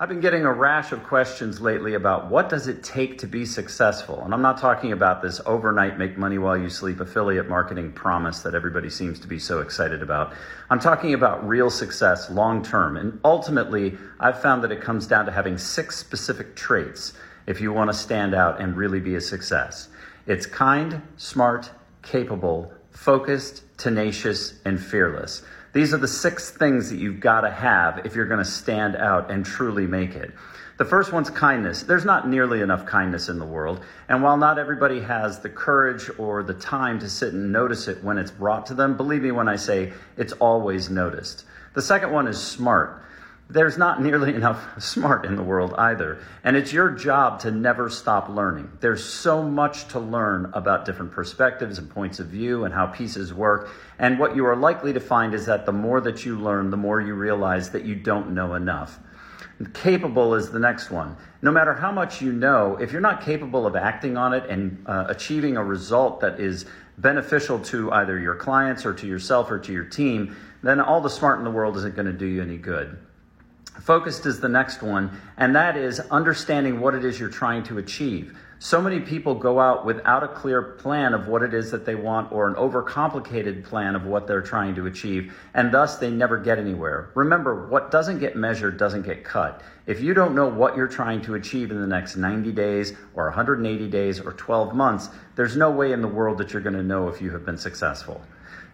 I've been getting a rash of questions lately about what does it take to be successful. And I'm not talking about this overnight make money while you sleep affiliate marketing promise that everybody seems to be so excited about. I'm talking about real success long term. And ultimately, I've found that it comes down to having six specific traits if you want to stand out and really be a success. It's kind, smart, capable, focused, tenacious, and fearless. These are the six things that you've got to have if you're going to stand out and truly make it. The first one's kindness. There's not nearly enough kindness in the world. And while not everybody has the courage or the time to sit and notice it when it's brought to them, believe me when I say it's always noticed. The second one is smart there's not nearly enough smart in the world either. And it's your job to never stop learning. There's so much to learn about different perspectives and points of view and how pieces work. And what you are likely to find is that the more that you learn, the more you realize that you don't know enough. Capable is the next one. No matter how much you know, if you're not capable of acting on it and uh, achieving a result that is beneficial to either your clients or to yourself or to your team, then all the smart in the world isn't going to do you any good. Focused is the next one, and that is understanding what it is you're trying to achieve. So many people go out without a clear plan of what it is that they want or an overcomplicated plan of what they're trying to achieve, and thus they never get anywhere. Remember, what doesn't get measured doesn't get cut. If you don't know what you're trying to achieve in the next 90 days or 180 days or 12 months, there's no way in the world that you're going to know if you have been successful.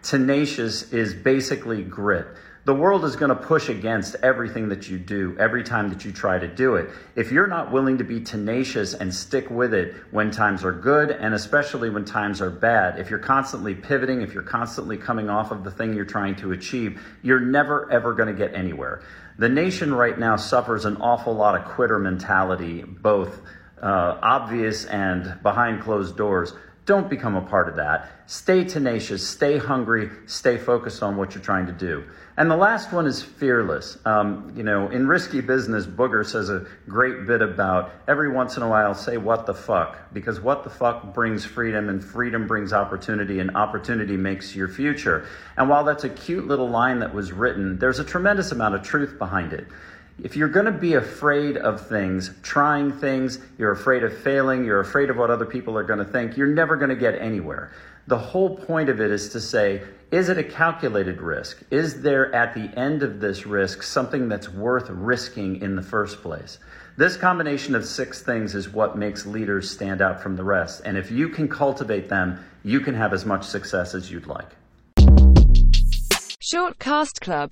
Tenacious is basically grit. The world is going to push against everything that you do every time that you try to do it. If you're not willing to be tenacious and stick with it when times are good and especially when times are bad, if you're constantly pivoting, if you're constantly coming off of the thing you're trying to achieve, you're never ever going to get anywhere. The nation right now suffers an awful lot of quitter mentality, both uh, obvious and behind closed doors. Don't become a part of that. Stay tenacious, stay hungry, stay focused on what you're trying to do. And the last one is fearless. Um, you know, in Risky Business, Booger says a great bit about every once in a while say what the fuck, because what the fuck brings freedom, and freedom brings opportunity, and opportunity makes your future. And while that's a cute little line that was written, there's a tremendous amount of truth behind it. If you're going to be afraid of things, trying things, you're afraid of failing, you're afraid of what other people are going to think, you're never going to get anywhere. The whole point of it is to say, is it a calculated risk? Is there at the end of this risk something that's worth risking in the first place? This combination of six things is what makes leaders stand out from the rest. And if you can cultivate them, you can have as much success as you'd like. Shortcast Club